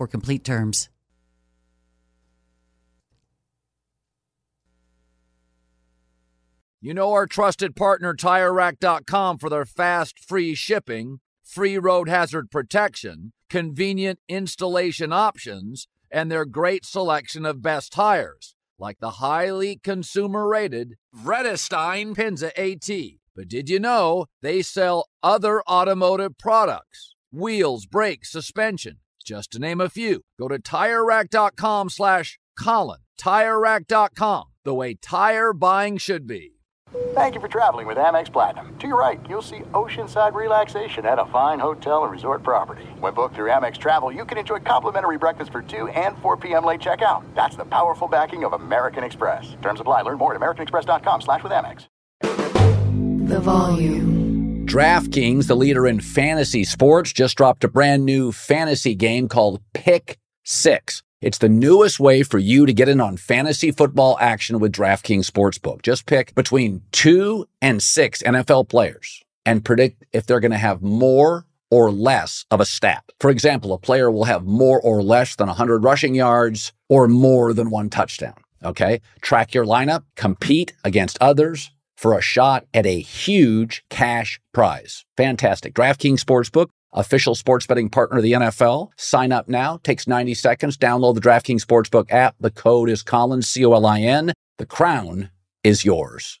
for complete terms. You know our trusted partner TireRack.com for their fast, free shipping, free road hazard protection, convenient installation options, and their great selection of best tires, like the highly consumer rated Vredestein Pinza AT. But did you know they sell other automotive products? Wheels, brakes, suspension, just to name a few. Go to TireRack.com slash Colin. TireRack.com, the way tire buying should be. Thank you for traveling with Amex Platinum. To your right, you'll see oceanside relaxation at a fine hotel and resort property. When booked through Amex Travel, you can enjoy complimentary breakfast for 2 and 4 p.m. late checkout. That's the powerful backing of American Express. Terms apply. Learn more at americanexpress.com slash with Amex. The volume. DraftKings, the leader in fantasy sports, just dropped a brand new fantasy game called Pick Six. It's the newest way for you to get in on fantasy football action with DraftKings Sportsbook. Just pick between two and six NFL players and predict if they're going to have more or less of a stat. For example, a player will have more or less than 100 rushing yards or more than one touchdown. Okay. Track your lineup, compete against others for a shot at a huge cash prize. Fantastic. DraftKings Sportsbook official sports betting partner of the NFL. Sign up now. Takes 90 seconds. Download the DraftKings Sportsbook app. The code is Colin, C O L I N. The crown is yours.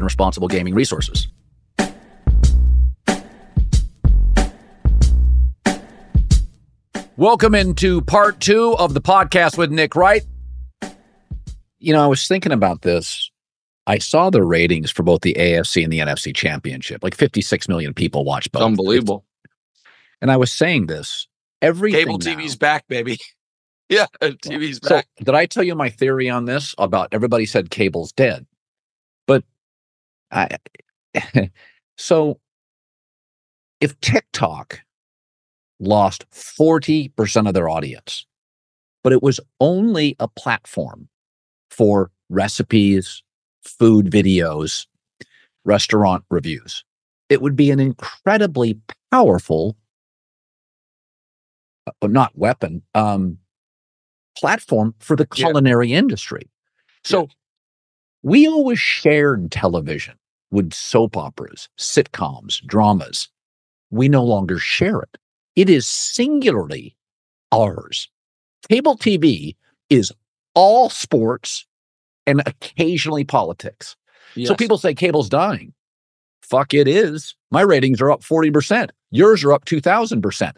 responsible gaming resources. Welcome into part two of the podcast with Nick Wright. You know, I was thinking about this. I saw the ratings for both the AFC and the NFC championship. Like 56 million people watch both. Unbelievable. And I was saying this. Every Cable TV's back, baby. yeah, TV's So, back. did I tell you my theory on this about everybody said cable's dead? I so if TikTok lost 40% of their audience, but it was only a platform for recipes, food videos, restaurant reviews, it would be an incredibly powerful, uh, not weapon, um, platform for the Yeah. culinary industry. So we always shared television with soap operas, sitcoms, dramas. We no longer share it. It is singularly ours. Cable TV is all sports and occasionally politics. So people say cable's dying. Fuck, it is. My ratings are up 40%. Yours are up 2000%.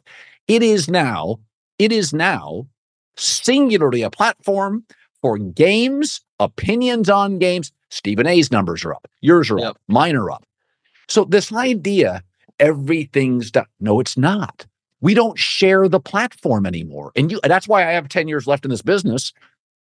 It is now, it is now singularly a platform for games, opinions on games. Stephen A's numbers are up. Yours are Yep. up. Mine are up. So this idea, everything's done. No, it's not. We don't share the platform anymore. And you that's why I have 10 years left in this business.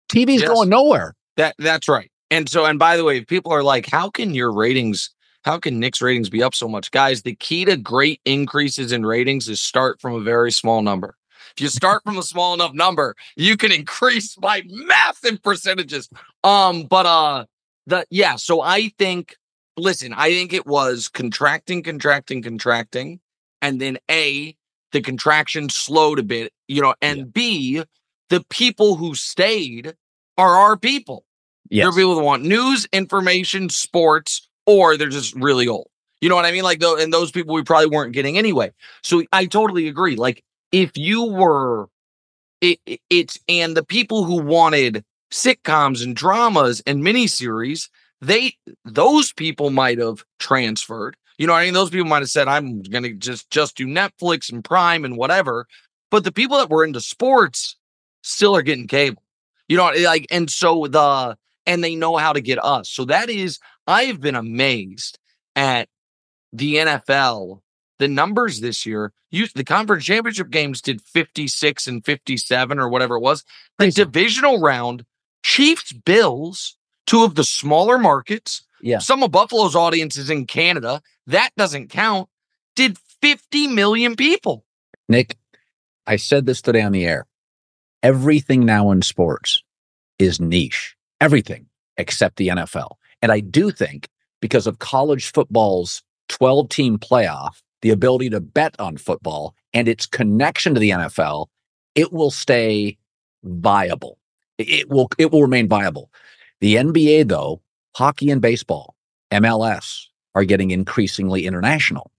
TV's Yes. going nowhere. That that's right. And so, and by the way, people are like, how can your ratings, how can Nick's ratings be up so much? Guys, the key to great increases in ratings is start from a very small number. If you start from a small enough number, you can increase by massive percentages. Um, but uh the yeah, so I think listen, I think it was contracting, contracting, contracting, and then A, the contraction slowed a bit, you know, and B, the people who stayed are our people. Yes. There are people that want news, information, sports, or they're just really old. You know what I mean? Like, though, and those people we probably weren't getting anyway. So I totally agree. Like, if you were it, it it's and the people who wanted sitcoms and dramas and miniseries, they those people might have transferred. You know, I mean, those people might have said, "I'm going to just just do Netflix and Prime and whatever." But the people that were into sports still are getting cable. You know, eh, like, and so the and they know how to get us. So that is, I have been amazed at the NFL. The numbers this year, you, the conference championship games did 56 and 57 or whatever it was. The Crazy. divisional round, Chiefs, Bills, two of the smaller markets. Yeah. Some of Buffalo's audience is in Canada. That doesn't count. Did 50 million people. Nick, I said this today on the air. Everything now in sports is niche. Everything except the NFL. And I do think because of college football's 12 team playoff, the ability to bet on football and its connection to the NFL, it will stay viable. It- will it will remain viable. The NBA though, hockey and baseball, MLS are getting increasingly international.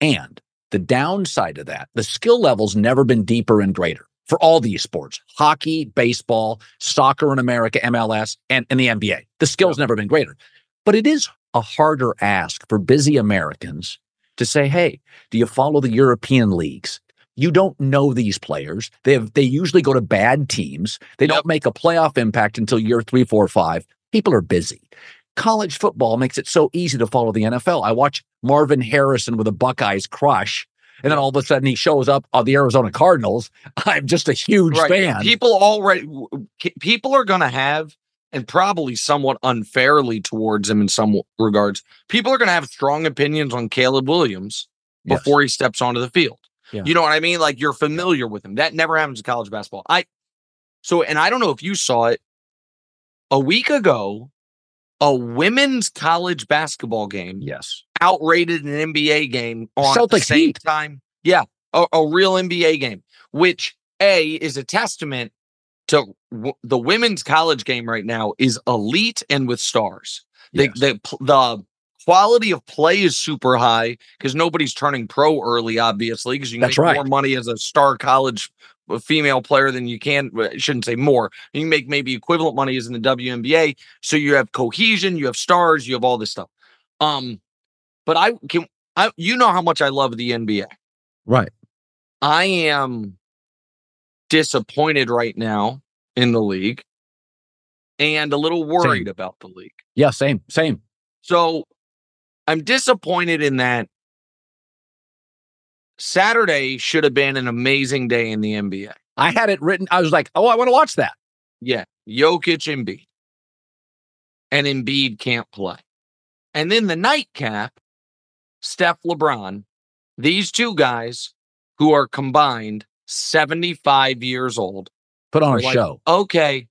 And the downside of that, the skill level's never been deeper and greater for all these sports hockey, baseball, soccer in America, MLS, and, and the NBA. The skill's never been greater. But it is a harder ask for busy Americans to say, hey, do you follow the European leagues? You don't know these players. They have, they usually go to bad teams. They Yep. don't make a playoff impact until year three, four, five. People are busy. College football makes it so easy to follow the NFL. I watch Marvin Harrison with a Buckeyes crush, and then all of a sudden he shows up on the Arizona Cardinals. I'm just a huge fan. People already, people are going to have, and probably somewhat unfairly towards him in some regards, people are going to have strong opinions on Caleb Williams Yes. before he steps onto the field. Yeah. You know what I mean? Like you're familiar with him. That never happens in college basketball. I, so, and I don't know if you saw it a week ago, a women's college basketball game Yes. outrated an NBA game on at the same Heat. time. Yeah, a, a real NBA game, which a is a testament to w- the women's college game right now is elite and with stars. The Yes. the the quality of play is super high because nobody's turning pro early, obviously, because you make right. more money as a star college uh, female player than you can. I shouldn't say more. You make maybe equivalent money as in the WNBA. So you have cohesion, you have stars, you have all this stuff. Um, but I can I you know how much I love the NBA. Right. I am disappointed right now in the league and a little worried about the league. Yeah. Same. Same. So I'm disappointed in that Saturday should have been an amazing day in the NBA. I had it written. I was like, oh, I want to watch that. Yeah, Jokic Embiid. And Embiid can't play. And then the nightcap, Steph LeBron, these two guys who are combined 75 years old. Put on a like, show. Okay,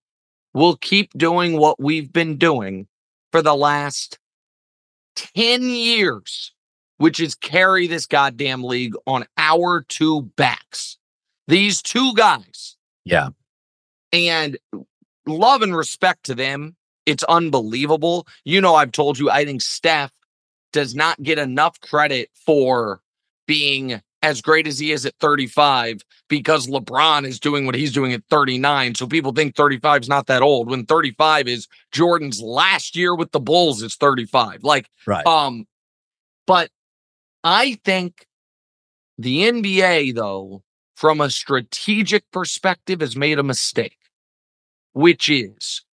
we'll keep doing what we've been doing for the last 10 years, which is carry this goddamn league on our two backs. These two guys Yeah. and love and respect to them. It's unbelievable. You know, I've told you, I think Steph does not get enough credit for being as great as he is at 35 because LeBron is doing what he's doing at 39. So people think 35 is not that old when 35 is Jordan's last year with the Bulls is 35. Like, Right. um, but I think the NBA, though, from a strategic perspective, has made a mistake, which is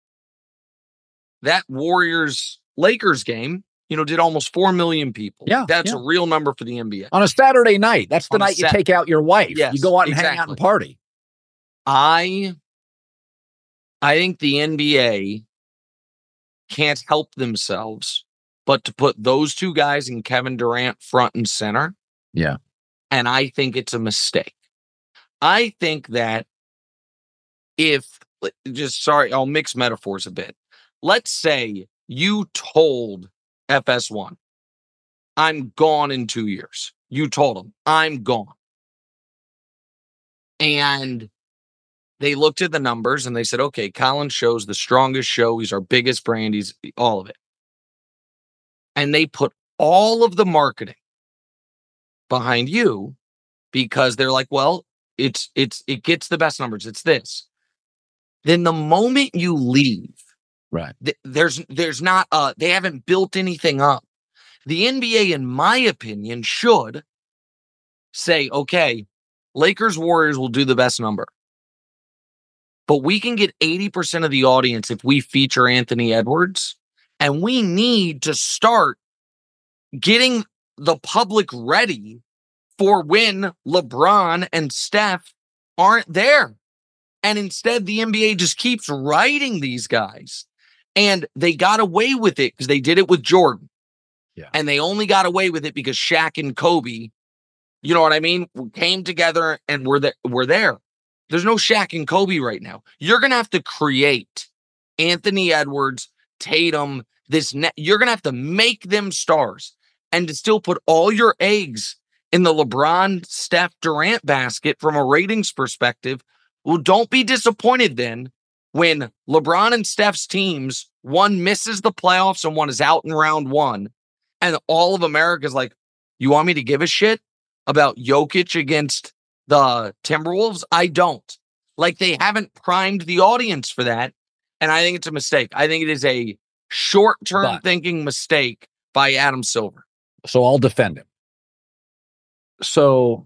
that Warriors Lakers game, you know, did almost 4 million people. Yeah, That's yeah. a real number for the NBA. on a Saturday night. That's the On night you take out your wife. Yes, you go out and hang out and party. I I think the NBA can't help themselves but to put those two guys and Kevin Durant front and center. Yeah. And I think it's a mistake. I think that if just sorry, I'll mix metaphors a bit. Let's say you told FS1, I'm gone in two years. You told them, I'm gone. And they looked at the numbers and they said, okay, Colin shows the strongest show. He's our biggest brand. He's all of it. And they put all of the marketing behind you because they're like, well, it's it's it gets the best numbers. It's this. Then the moment you leave, Right. th- there's there's not uh they haven't built anything up. The NBA, in my opinion, should say, okay, Lakers Warriors will do the best number. But we can get 80% of the audience if we feature Anthony Edwards. And we need to start getting the public ready for when LeBron and Steph aren't there. And instead, the NBA just keeps writing these guys. And they got away with it because they did it with Jordan. Yeah. And they only got away with it because Shaq and Kobe, you know what I mean, came together and were, the, were there. There's no Shaq and Kobe right now. You're going to have to create Anthony Edwards, Tatum, this net. You're going to have to make them stars and to still put all your eggs in the LeBron, Steph, Durant basket from a ratings perspective. Well, don't be disappointed then when LeBron and Steph's teams, one misses the playoffs and one is out in round one. And all of America's like, you want me to give a shit about Jokic against the Timberwolves? I don't. Like they haven't primed the audience for that. And I think it's a mistake. I think it is a short term thinking mistake by Adam Silver. So I'll defend him. So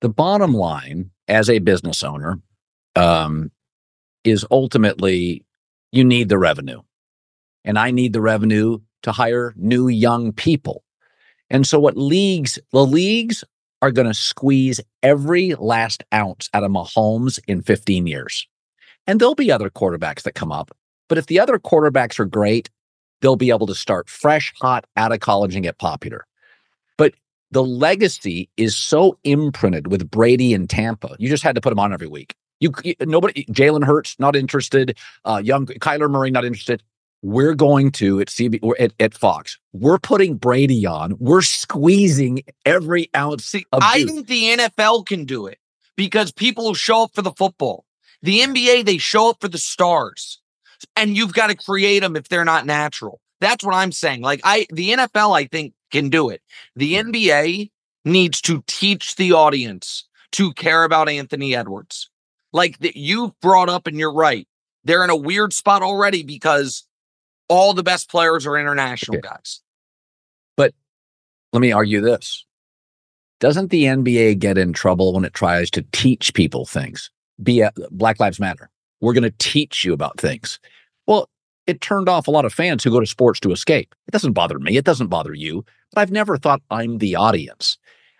the bottom line as a business owner um, is ultimately you need the revenue. And I need the revenue to hire new young people. And so what leagues, the leagues are going to squeeze every last ounce out of Mahomes in 15 years. And there'll be other quarterbacks that come up. But if the other quarterbacks are great, they'll be able to start fresh, hot out of college and get popular. But the legacy is so imprinted with Brady and Tampa. You just had to put him on every week. You, nobody, Jalen Hurts not interested. Uh, young Kyler Murray not interested. We're going to at CB or at, at Fox. We're putting Brady on. We're squeezing every ounce. See, of I juice. think the NFL can do it because people show up for the football. The NBA, they show up for the stars. And you've got to create them if they're not natural. That's what I'm saying. Like I the NFL, I think, can do it. The NBA needs to teach the audience to care about Anthony Edwards. Like that you brought up, and you're right. They're in a weird spot already because all the best players are international Okay. guys. But let me argue this. Doesn't the NBA get in trouble when it tries to teach people things? Be a, Black Lives Matter. We're going to teach you about things. Well, it turned off a lot of fans who go to sports to escape. It doesn't bother me. It doesn't bother you. But I've never thought I'm the audience.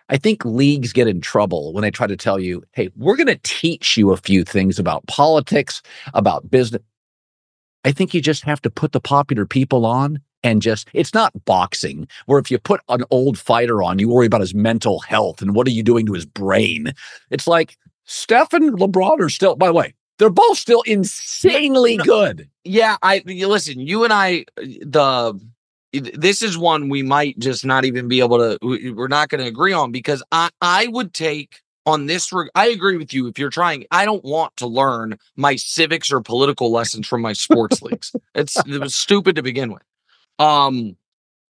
I think leagues get in trouble when they try to tell you, hey, we're going to teach you a few things about politics, about business. I think you just have to put the popular people on and just, it's not boxing where if you put an old fighter on, you worry about his mental health and what are you doing to his brain. It's like Steph and LeBron are still, by the way, they're both still insanely good. Yeah, I you listen. You and I, uh, the this is one we might just not even be able to. we- We're not going to agree on because I I would take on this. I agree with you. If you're trying, I don't want to learn my civics or political lessons from my sports leagues. It's it was stupid to begin with. Um,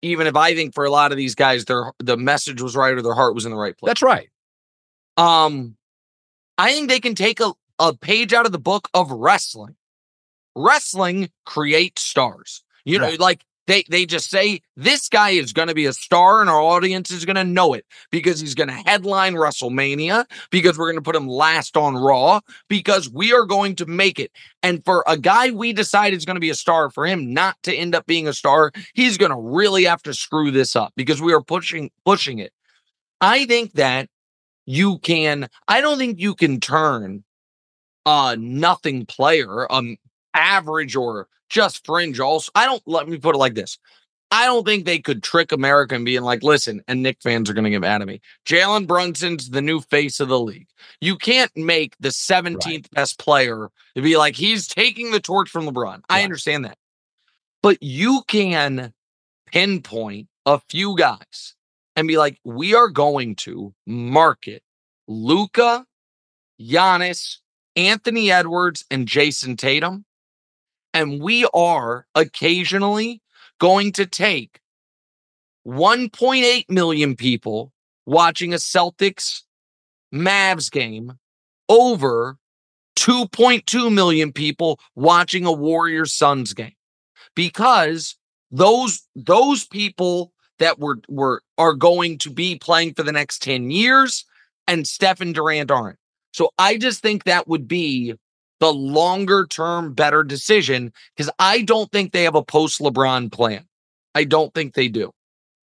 even if I think for a lot of these guys, their the message was right or their heart was in the right place. That's right. Um, I think they can take a, a page out of the book of wrestling. Wrestling creates stars. You know, Right. like they they just say this guy is going to be a star and our audience is going to know it because he's going to headline WrestleMania because we're going to put him last on Raw because we are going to make it. And for a guy we decide is going to be a star for him not to end up being a star, he's going to really have to screw this up because we are pushing pushing it. I think that you can I don't think you can turn a nothing player, um average or just fringe also. I don't let me put it like this. I don't think they could trick America and being like, listen, and Nick fans are gonna get mad at me. Jalen Brunson's the new face of the league. You can't make the 17th best player to be like he's taking the torch from LeBron. I understand that. But you can pinpoint a few guys and be like, we are going to market Luka, Giannis, Anthony Edwards, and Jayson Tatum. And we are occasionally going to take 1.8 million people watching a Celtics Mavs game over 2.2 million people watching a Warriors Suns game because those those people that were were are going to be playing for the next 10 years and Stephen Durant aren't. So I just think that would be the longer term better decision because I don't think they have a post LeBron plan. I don't think they do.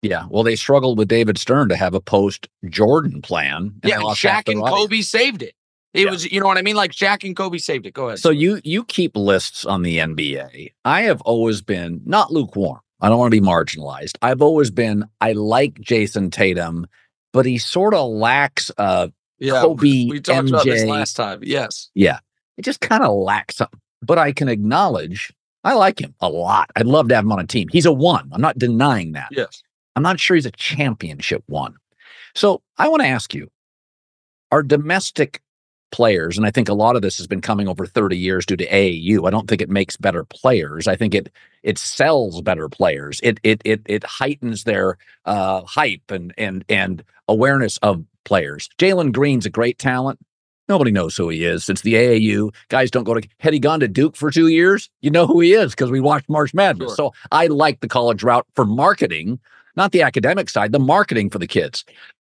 Yeah. Well, they struggled with David Stern to have a post Jordan plan. yeah, and Shaq and Kobe saved it. It yeah. was, you know what I mean? Like Shaq and Kobe saved it. Go ahead. So you you keep lists on the NBA. I have always been not lukewarm. I don't want to be marginalized. I've always been I like Jayson Tatum, but he sort of lacks a yeah, Kobe. We talked MJ. about this last time. Yes. Yeah. It just kind of lacks something. But I can acknowledge I like him a lot. I'd love to have him on a team. He's a one. I'm not denying that. Yes. I'm not sure he's a championship one. So I want to ask you, are domestic players, and I think a lot of this has been coming over 30 years due to AAU. I don't think it makes better players. I think it it sells better players. It it it it heightens their uh, hype and and and awareness of players. Jalen Green's a great talent. Nobody knows who he is. It's the AAU. Guys don't go to had he gone to Duke for two years, you know who he is because we watched March Madness. Sure. So I like the college route for marketing, not the academic side, the marketing for the kids.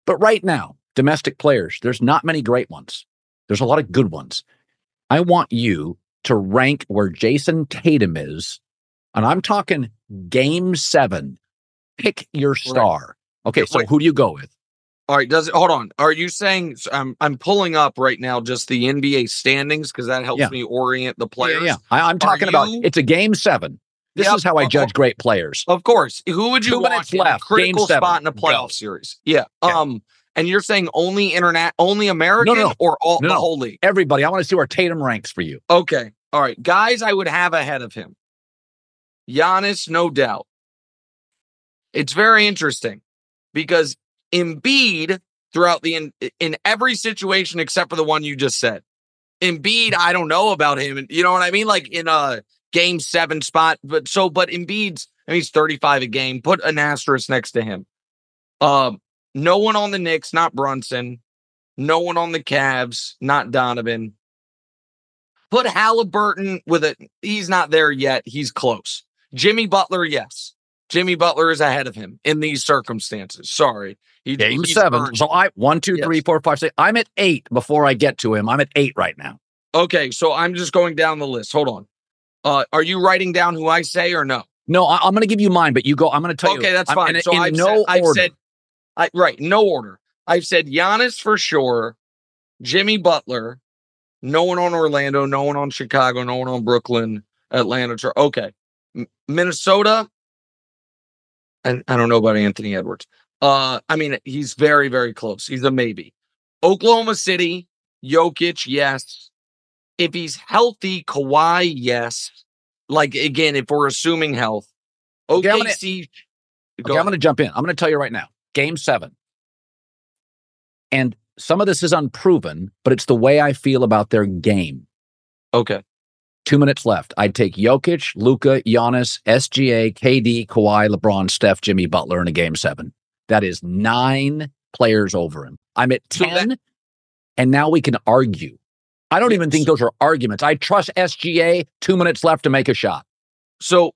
But right now, domestic players, there's not many great ones. There's a lot of good ones. I want you to rank where Jayson Tatum is. And I'm talking game seven. Pick your star. Okay, so who do you go with? All right, does it hold on? Are you saying I'm I'm pulling up right now just the NBA standings because that helps yeah. me orient the players? Yeah, yeah. I, am talking about it's a game seven. This yep, is how I judge great players. Of course. Who would you Two want left, critical spot in a playoff go. series? Yeah. yeah. Um and you're saying only internet, only American, no, no, no. or all no, the whole league? Everybody. I want to see where Tatum ranks for you. Okay. All right, guys. I would have ahead of him. Giannis, no doubt. It's very interesting because Embiid throughout the in, in every situation except for the one you just said. Embiid, I don't know about him. You know what I mean? Like in a game seven spot, but so but Embiid's I mean he's 35 a game. Put an asterisk next to him. Um, no one on the Knicks, not Brunson. No one on the Cavs, not Donovan. Put Halliburton with it. He's not there yet. He's close. Jimmy Butler, yes. Jimmy Butler is ahead of him in these circumstances. Sorry. He, Game seven. Earned. So I one, two, yes. three, four, five, six. I'm at eight before I get to him. I'm at eight right now. Okay, so I'm just going down the list. Hold on. Uh, are you writing down who I say or no? No, I, am going to give you mine, but you go. I'm going to tell okay, you. Okay, that's fine. In, so in I've, no said, I've said I, right, no order. I've said Giannis for sure, Jimmy Butler, no one on Orlando, no one on Chicago, no one on Brooklyn, Atlanta. Okay, M- Minnesota. And I don't know about Anthony Edwards. Uh, I mean, he's very, very close. He's a maybe. Oklahoma City, Jokic, yes. If he's healthy, Kawhi, yes. Like again, if we're assuming health, OKC. Okay, I'm gonna, okay, I'm gonna jump in. I'm gonna tell you right now game seven. And some of this is unproven, but it's the way I feel about their game. Okay. Two minutes left. I'd take Jokic, Luka, Giannis, SGA, KD, Kawhi, LeBron, Steph, Jimmy Butler in a game seven. That is nine players over him. I'm at 10, so that, and now we can argue. I don't even think those are arguments. I trust SGA, two minutes left to make a shot. So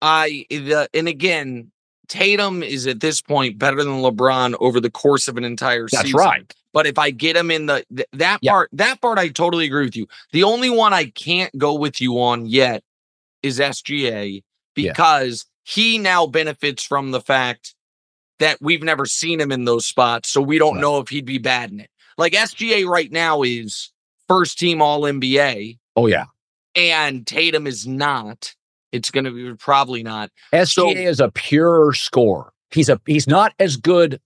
I, the, and again, Tatum is at this point better than LeBron over the course of an entire That's season. That's right. But if I get him in the th- that yeah. part, that part I totally agree with you. The only one I can't go with you on yet is SGA because yeah. he now benefits from the fact that we've never seen him in those spots, so we don't right. know if he'd be bad in it. Like SGA right now is first team All NBA. Oh yeah, and Tatum is not. It's going to be probably not. SGA so, is a pure score. He's a he's not as good,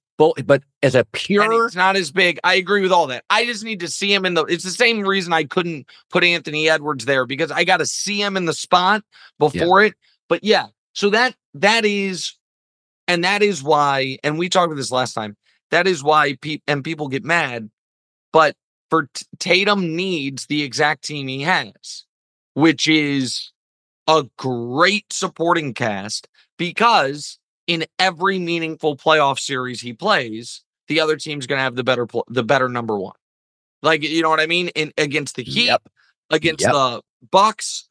but as a pure, it's not as big. I agree with all that. I just need to see him in the. It's the same reason I couldn't put Anthony Edwards there because I got to see him in the spot before yeah. it. But yeah, so that that is, and that is why. And we talked about this last time. That is why people and people get mad. But for T- Tatum needs the exact team he has, which is a great supporting cast because in every meaningful playoff series he plays, the other team's going to have the better pl- the better number one. Like, you know what I mean? In against the Heat, Yep. against Yep. the Bucks,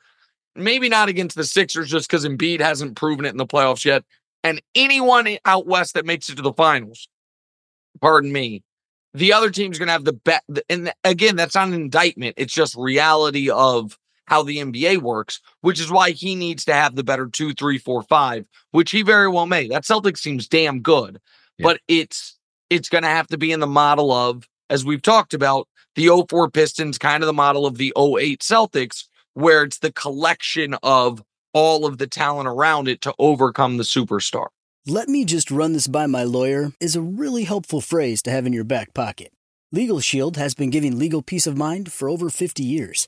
maybe not against the Sixers, just because Embiid hasn't proven it in the playoffs yet. And anyone out west that makes it to the finals, pardon me, the other team's going to have the bet. And again, that's not an indictment. It's just reality of how the NBA works, which is why he needs to have the better two, three, four, five, which he very well may. That Celtics seems damn good, Yeah. but it's it's going to have to be in the model of, as we've talked about, the 04 Pistons, kind of the model of the 08 Celtics, where it's the collection of all of the talent around it to overcome the superstar. Let me just run this by my lawyer is a really helpful phrase to have in your back pocket. Legal Shield has been giving legal peace of mind for over 50 years.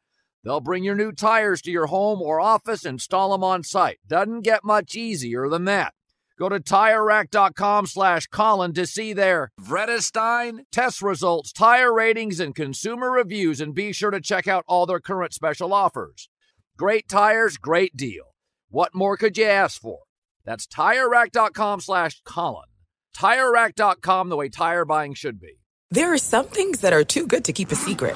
They'll bring your new tires to your home or office, install them on site. Doesn't get much easier than that. Go to TireRack.com slash Colin to see their Vredestein test results, tire ratings, and consumer reviews, and be sure to check out all their current special offers. Great tires, great deal. What more could you ask for? That's TireRack.com slash Colin. TireRack.com, the way tire buying should be. There are some things that are too good to keep a secret.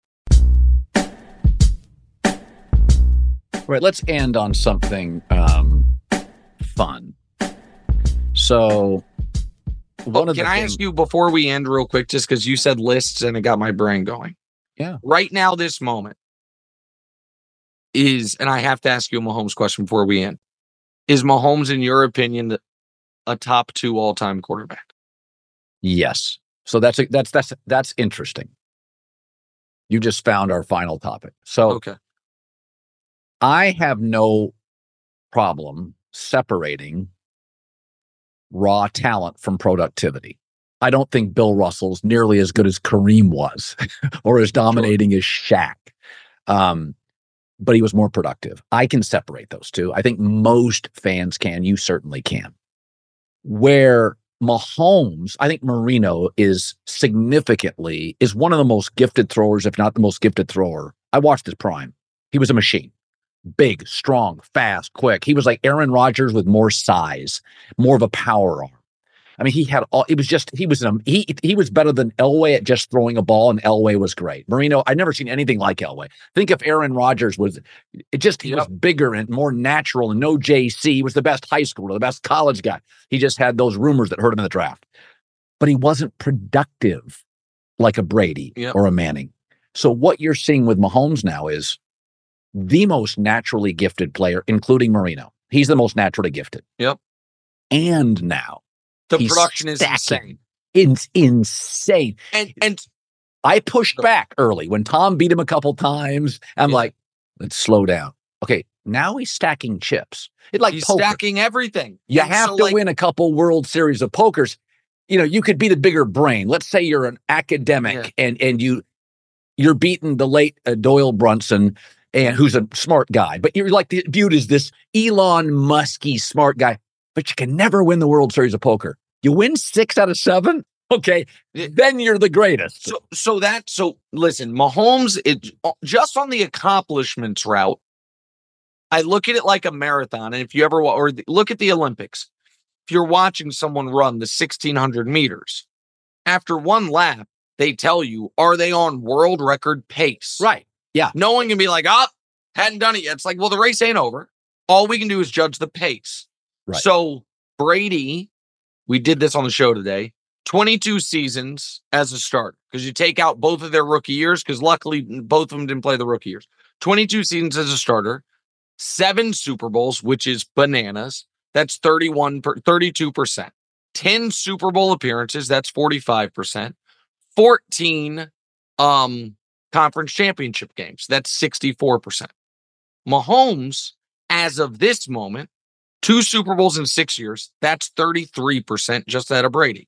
Right. Let's end on something um, fun. So, one Oh, of can I things- ask you before we end real quick, just because you said lists and it got my brain going? Yeah. Right now, this moment is, and I have to ask you a Mahomes question before we end. Is Mahomes, in your opinion, a top two all time quarterback? Yes. So that's a, that's that's that's interesting. You just found our final topic. So Okay. I have no problem separating raw talent from productivity. I don't think Bill Russell's nearly as good as Kareem was or as dominating as Shaq. Um, but he was more productive. I can separate those two. I think most fans can. You certainly can. Where Mahomes, I think Marino is significantly is one of the most gifted throwers, if not the most gifted thrower. I watched his prime. He was a machine. Big, strong, fast, quick. He was like Aaron Rodgers with more size, more of a power arm. I mean, he had all. It was just he was an he he was better than Elway at just throwing a ball, and Elway was great. Marino, I've never seen anything like Elway. Think if Aaron Rodgers was, it just he was bigger and more natural, and no JC. He was the best high schooler, the best college guy. He just had those rumors that hurt him in the draft, but he wasn't productive like a Brady Yep. or a Manning. So what you're seeing with Mahomes now is the most naturally gifted player, including Marino. He's the most naturally gifted. Yep. And now The production is stacking. insane. it's insane. And and I pushed back early when Tom beat him a couple times. I'm Yeah. like, let's slow down. Okay, now he's stacking chips. It's like he's poker. stacking everything. You And have so, to like, win a couple World Series of pokers. You know, you could be the bigger brain. Let's say you're an academic Yeah. and and you you're beating the late uh, Doyle Brunson and who's a smart guy, but you're like viewed as this Elon Musky smart guy, but you can never win the World Series of poker. You win 6 out of 7, okay? Then you're the greatest. So so that so listen, Mahomes it just on the accomplishments route, I look at it like a marathon. And if you ever or look at the Olympics, if you're watching someone run the 1600 meters, after one lap, they tell you, are they on world record pace? Right. Yeah. No one can be like, oh, hadn't done it yet. It's like, well, the race ain't over. All we can do is judge the pace. Right. So Brady, we did this on the show today. 22 seasons as a starter because you take out both of their rookie years because luckily both of them didn't play the rookie years. 22 seasons as a starter, seven Super Bowls, which is bananas. That's 31 per, 32%. 10 Super Bowl appearances, that's 45%. 14 um conference championship games, that's 64%. Mahomes, as of this moment, two Super Bowls in six years, that's 33% just out of Brady.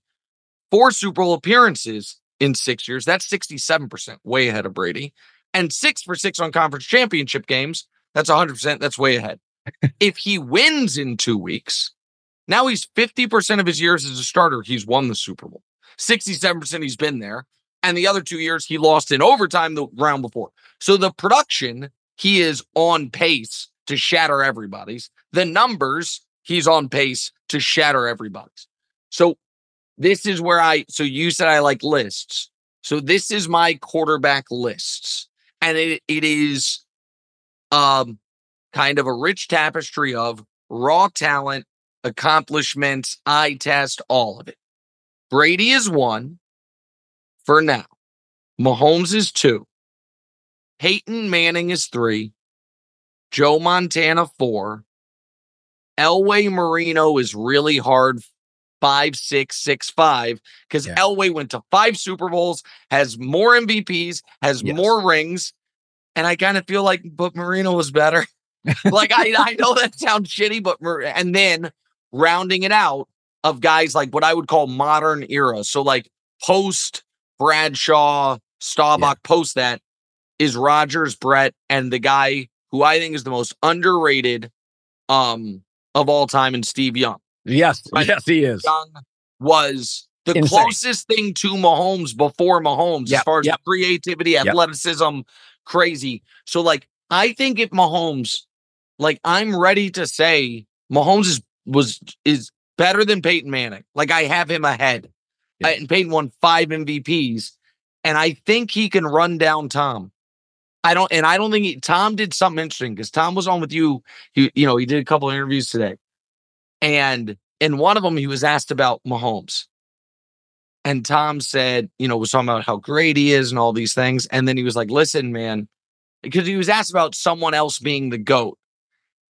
Four Super Bowl appearances in six years, that's 67%, way ahead of Brady. And six for six on conference championship games, that's 100%, that's way ahead. if he wins in two weeks, now he's 50% of his years as a starter, he's won the Super Bowl. 67% he's been there. And the other two years he lost in overtime the round before. So the production, he is on pace to shatter everybody's. The numbers, he's on pace to shatter everybody's. So this is where I, so you said I like lists. So this is my quarterback lists. And it, it is um kind of a rich tapestry of raw talent, accomplishments, eye test, all of it. Brady is one for now. Mahomes is two. Peyton Manning is three. Joe Montana four. Elway Marino is really hard five, six, six, five, because Yeah. Elway went to five Super Bowls, has more MVPs, has Yes. more rings. And I kind of feel like, but Marino was better. like I, I know that sounds shitty, but Mar- and then rounding it out of guys like what I would call modern era. So like post Bradshaw, Staubach, post that is Rodgers, Brett, and the guy who I think is the most underrated um of all time, and Steve Young. Yes. Right. Yes, he is. Young was the Insane. closest thing to Mahomes before Mahomes as far as yep. creativity, athleticism, crazy. So like I think if Mahomes, like I'm ready to say Mahomes is was is better than Peyton Manning. Like I have him ahead. Yeah. And Peyton won five MVPs, and I think he can run down Tom. I don't, and I don't think he, Tom did something interesting because Tom was on with you. He, you know, he did a couple of interviews today, and in one of them, he was asked about Mahomes, and Tom said, you know, was talking about how great he is and all these things, and then he was like, "Listen, man," because he was asked about someone else being the goat,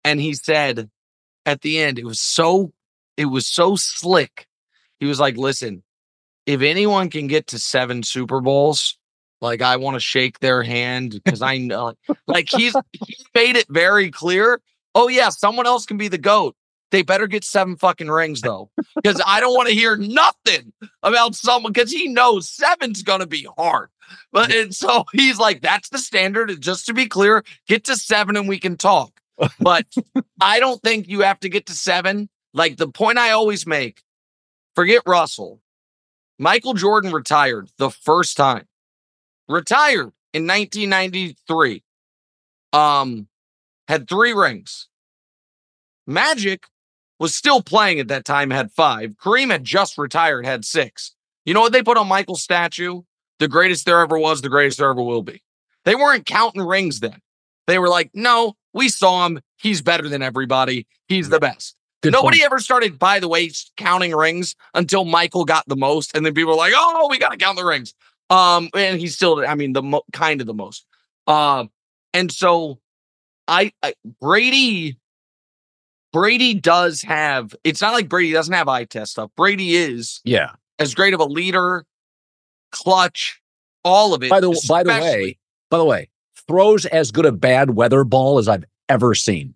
and he said, at the end, it was so, it was so slick. He was like, "Listen, if anyone can get to seven Super Bowls." Like I want to shake their hand because I know, like he's he made it very clear. Oh yeah, someone else can be the goat. They better get seven fucking rings though, because I don't want to hear nothing about someone because he knows seven's gonna be hard. But and so he's like, that's the standard. And just to be clear, get to seven and we can talk. But I don't think you have to get to seven. Like the point I always make, forget Russell. Michael Jordan retired the first time retired in 1993. Um, had three rings. Magic was still playing at that time, had five. Kareem had just retired, had six. You know what they put on Michael's statue? The greatest there ever was, the greatest there ever will be. They weren't counting rings then. They were like, no, we saw him. He's better than everybody. He's the best. Good Nobody point. ever started, by the way, counting rings until Michael got the most, and then people were like, "Oh, we got to count the rings." Um, and he's still, I mean, the mo- kind of the most. Um, and so, I, I Brady, Brady does have. It's not like Brady doesn't have eye test stuff. Brady is Yeah. as great of a leader, clutch, all of it. By the by the way, by the way, throws as good a bad weather ball as I've ever seen.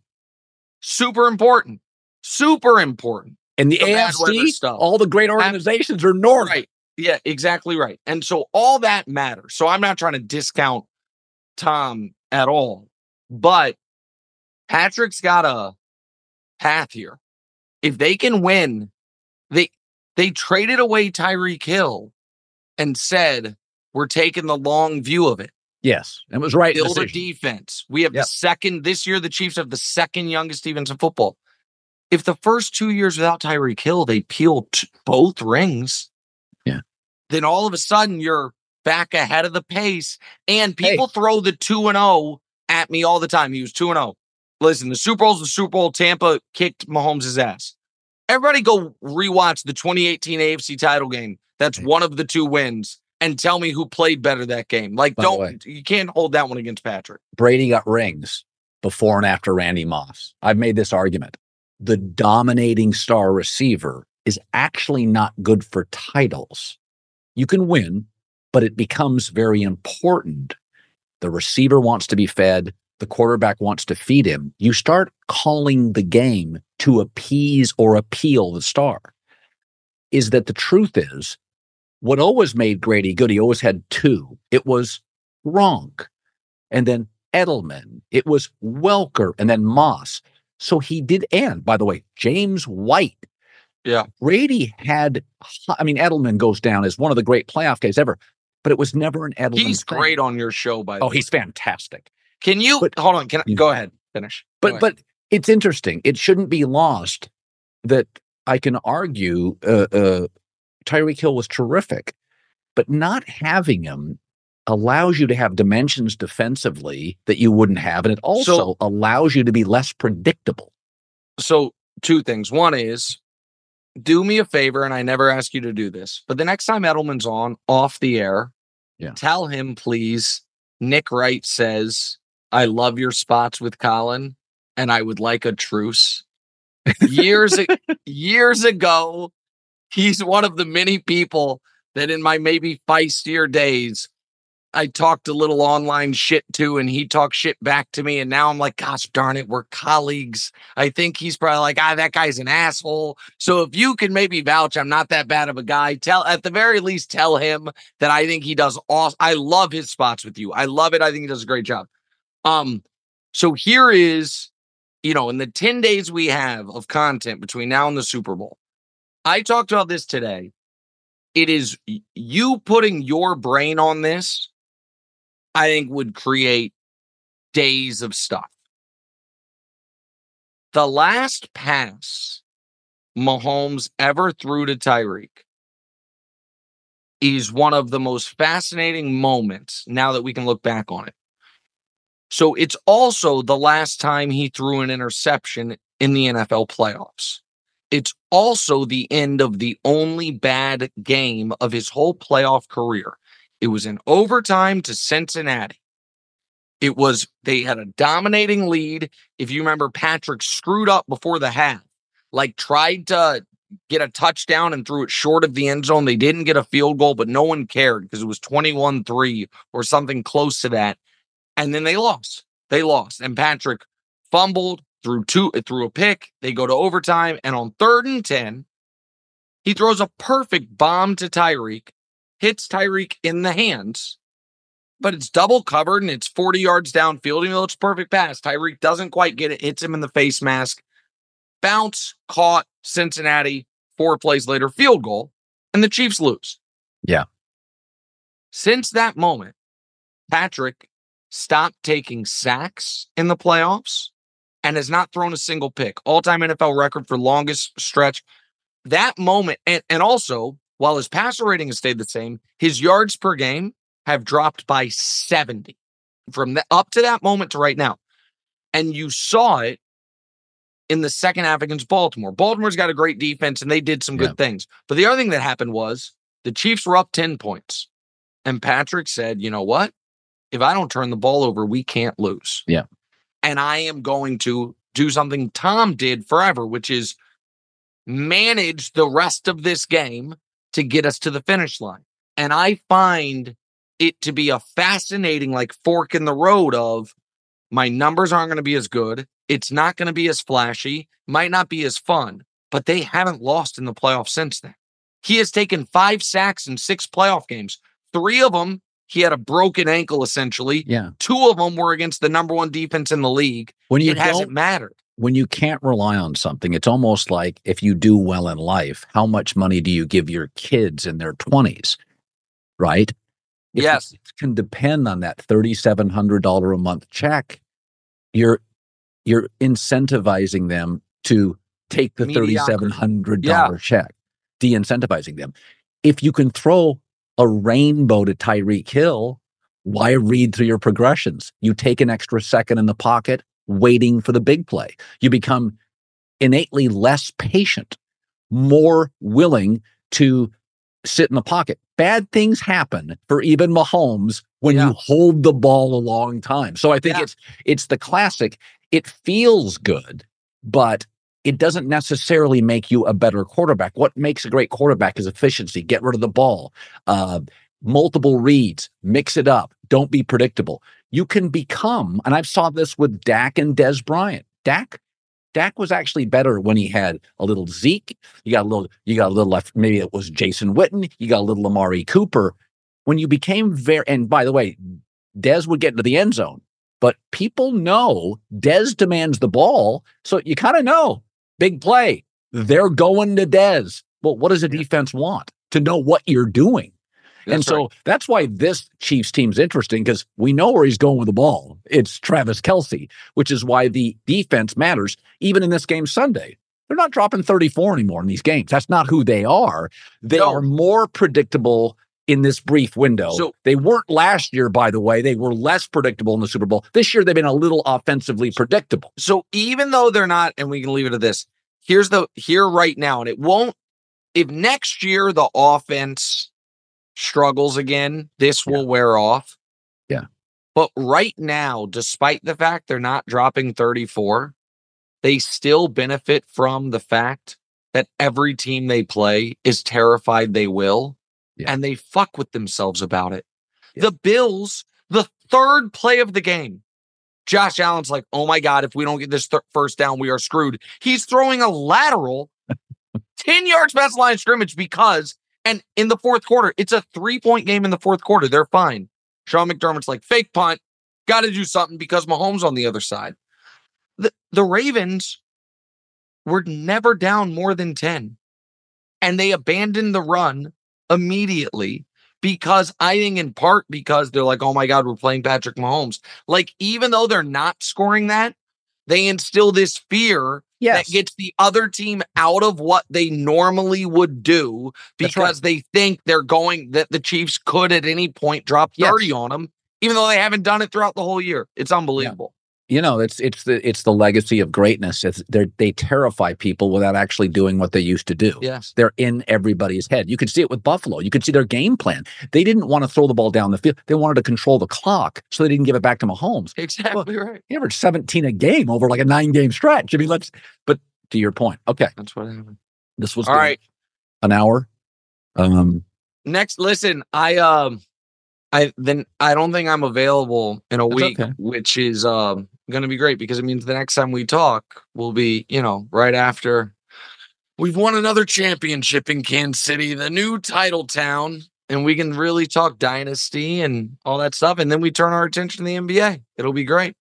super important, super important. And the, The AFC, stuff. all the great organizations are north. Right. Yeah, exactly right. And so all that matters. So I'm not trying to discount Tom at all, but Patrick's got a path here. If they can win, they they traded away Tyreek Hill and said, we're taking the long view of it. Yes, it was right. Build a defense. We have Yep. the second this year. The Chiefs have the second youngest defense in football. If the first two years without Tyreek Hill, they peel t- both rings. Yeah. Then all of a sudden you're back ahead of the pace, and people throw the two and zero at me all the time. He was two and zero. Listen, the Super Bowl's the Super Bowl. Tampa kicked Mahomes' ass. Everybody go rewatch the 2018 AFC title game. That's one of the two wins. And tell me who played better that game. Like, By don't way. you can't hold that one against Patrick. Brady got rings before and after Randy Moss. I've made this argument. The dominating star receiver is actually not good for titles. You can win, but it becomes very important. The receiver wants to be fed, the quarterback wants to feed him. You start calling the game to appease or appeal the star. Is that the truth is what always made Brady good? He always had two. It was Gronk and then Edelman. It was Welker and then Moss. So he did, and by the way, James White. Yeah. Brady had, I mean, Edelman goes down as one of the great playoff guys ever, but it was never an Edelman. He's thing. great on your show, by the Oh, way. he's fantastic. Can you but- hold on? Can I Yeah. go ahead? Finish. Go But ahead. but it's interesting. It shouldn't be lost that I can argue uh, uh, Tyreek Hill was terrific, but not having him allows you to have dimensions defensively that you wouldn't have, and it also So- allows you to be less predictable. so two things. One is do me a favor, and I never ask you to do this, but the next time Edelman's on off the air, Yeah. tell him please. Nick Wright says, "I love your spots with Colin, and I would like a truce." Years years ago, he's one of the many people that in my maybe feistier days I talked a little online shit to, and he talked shit back to me. And now I'm like, gosh darn it, we're colleagues. I think he's probably like, ah, that guy's an asshole. So if you can maybe vouch, I'm not that bad of a guy. Tell at the very least, tell him that I think he does awesome. I love his spots with you. I love it. I think he does a great job. Um, so here is, you know, in the 10 days we have of content between now and the Super Bowl, I talked about this today. It is you putting your brain on this, I think would create days of stuff. The last pass Mahomes ever threw to Tyreek is one of the most fascinating moments now that we can look back on it. So it's also the last time he threw an interception in the NFL playoffs. It's also the end of the only bad game of his whole playoff career. It was in overtime to Cincinnati. It was, they had a dominating lead. If you remember, Patrick screwed up before the half, like tried to get a touchdown and threw it short of the end zone. They didn't get a field goal, but no one cared because it was 21 3 or something close to that. And then they lost. They lost. And Patrick fumbled, threw two, uh, threw a pick. They go to overtime. And on third and 10, he throws a perfect bomb to Tyreek, hits Tyreek in the hands, but it's double covered and it's 40 yards downfield. Even though it's a perfect pass, Tyreek doesn't quite get it, hits him in the face mask. Bounce, caught, Cincinnati, four plays later, field goal, and the Chiefs lose. Yeah. Since that moment, Patrick stopped taking sacks in the playoffs and has not thrown a single pick. All time NFL record for longest stretch. That moment, and, and also, while his passer rating has stayed the same, his yards per game have dropped by 70 from the, up to that moment to right now. And you saw it in the second half against Baltimore. Baltimore's got a great defense and they did some good things. But the other thing that happened was the Chiefs were up 10 points. And Patrick said, you know what? If I don't turn the ball over, we can't lose. Yeah. And I am going to do something Tom did forever, which is manage the rest of this game to get us to the finish line. And I find it to be a fascinating, like, fork in the road of my numbers aren't going to be as good. It's not going to be as flashy, might not be as fun, but they haven't lost in the playoffs since then. He has taken five sacks in six playoff games. Three of them, he had a broken ankle essentially. Yeah. Two of them were against the number one defense in the league. When you it hasn't mattered. When you can't rely on something, it's almost like if you do well in life, how much money do you give your kids in their 20s? Right? If Yes. can depend on that thirty-seven hundred dollar a month check. You're you're incentivizing them to take the thirty-seven hundred dollar check, de-incentivizing them. If you can throw a rainbow to Tyreek Hill, why read through your progressions? You take an extra second in the pocket, waiting for the big play. You become innately less patient, more willing to sit in the pocket. Bad things happen for even Mahomes when Yeah. you hold the ball a long time. So I think Yeah. it's it's the classic. It feels good, but it doesn't necessarily make you a better quarterback. What makes a great quarterback is efficiency. Get rid of the ball. Uh, multiple reads, mix it up. Don't be predictable. You can become, and I've saw this with Dak and Dez Bryant. Dak, Dak was actually better when he had a little Zeke. You got a little, you got a little left. Maybe it was Jason Witten. You got a little Amari Cooper. When you became very, and by the way, Dez would get into the end zone, but people know Dez demands the ball, so you kind of know big play. They're going to Dez. Well, what does a defense want? To know what you're doing. And so right. that's why this Chiefs team's interesting because we know where he's going with the ball. It's Travis Kelce, which is why the defense matters. Even in this game Sunday, they're not dropping 34 anymore in these games. That's not who they are. They No. are more predictable in this brief window. So- they weren't last year, by the way. They were less predictable in the Super Bowl. This year, they've been a little offensively predictable. So even though they're not, and we can leave it at this, here's the here right now, and it won't. If next year the offense struggles again, this will wear off. Yeah. But right now, despite the fact they're not dropping 34, they still benefit from the fact that every team they play is terrified they will, Yeah. and they fuck with themselves about it. Yeah. The Bills, the third play of the game, Josh Allen's like, oh my God, if we don't get this th- first down, we are screwed. He's throwing a lateral 10 yards past the line of scrimmage because, and in the fourth quarter, it's a three point game in the fourth quarter. They're fine. Sean McDermott's like, fake punt, got to do something because Mahomes on the other side. The, the Ravens were never down more than 10, and they abandoned the run immediately because I think in part because they're like, oh my God, we're playing Patrick Mahomes. Like, even though they're not scoring that, they instill this fear that gets the other team out of what they normally would do That's right. because they think they're going that the Chiefs could at any point drop Yes. 30 on them, even though they haven't done it throughout the whole year. It's unbelievable. You know it's it's the it's the legacy of greatness it's they they terrify people without actually doing what they used to do Yes. they're in everybody's head you could see it with buffalo you could see their game plan they didn't want to throw the ball down the field they wanted to control the clock so they didn't give it back to mahomes Exactly right. he averaged 17 a game over like a nine game stretch i mean let's but to your point okay That's what happened. this was All good. right. an hour um Next, listen, I um I then I don't think I'm available in a That's week, okay. which is um gonna be great because it means the next time we talk will be, you know, right after we've won another championship in Kansas City, the new title town, and we can really talk dynasty and all that stuff. And then we turn our attention to the NBA. It'll be great.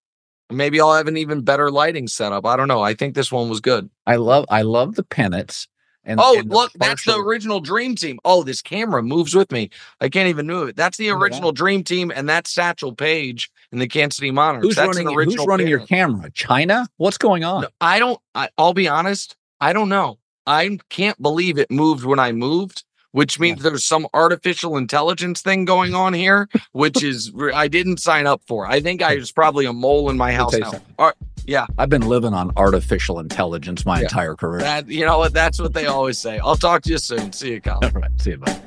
Maybe I'll have an even better lighting setup. I don't know. I think this one was good. i love i love the pennants and Oh, and the look, that's the original Dream Team. Oh, this camera moves with me. I can't even move it. That's the Look at that. original Dream Team, and that's Satchel Paige in the Kansas City Monarchs. who's that's running an who's running your camera china what's going on No, I don't. I, I'll be honest. I don't know. I can't believe it moved when I moved, which means there's some artificial intelligence thing going on here, which is I didn't sign up for. I think I was probably a mole in my house now. something. All right, yeah, I've been living on artificial intelligence my Yeah. entire career. that you know what? That's what they always say. I'll talk to you soon. See you, Colin. All right, see you, bye.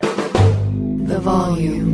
The volume.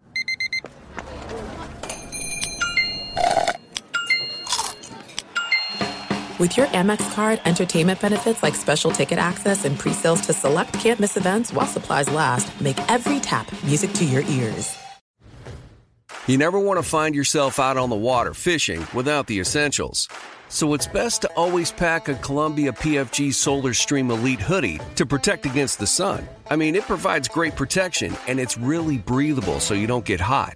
With your Amex card, entertainment benefits like special ticket access and pre-sales to select campus events while supplies last, make every tap music to your ears. You never want to find yourself out on the water fishing without the essentials. So it's best to always pack a Columbia PFG Solar Stream Elite hoodie to protect against the sun. I mean, it provides great protection and it's really breathable so you don't get hot.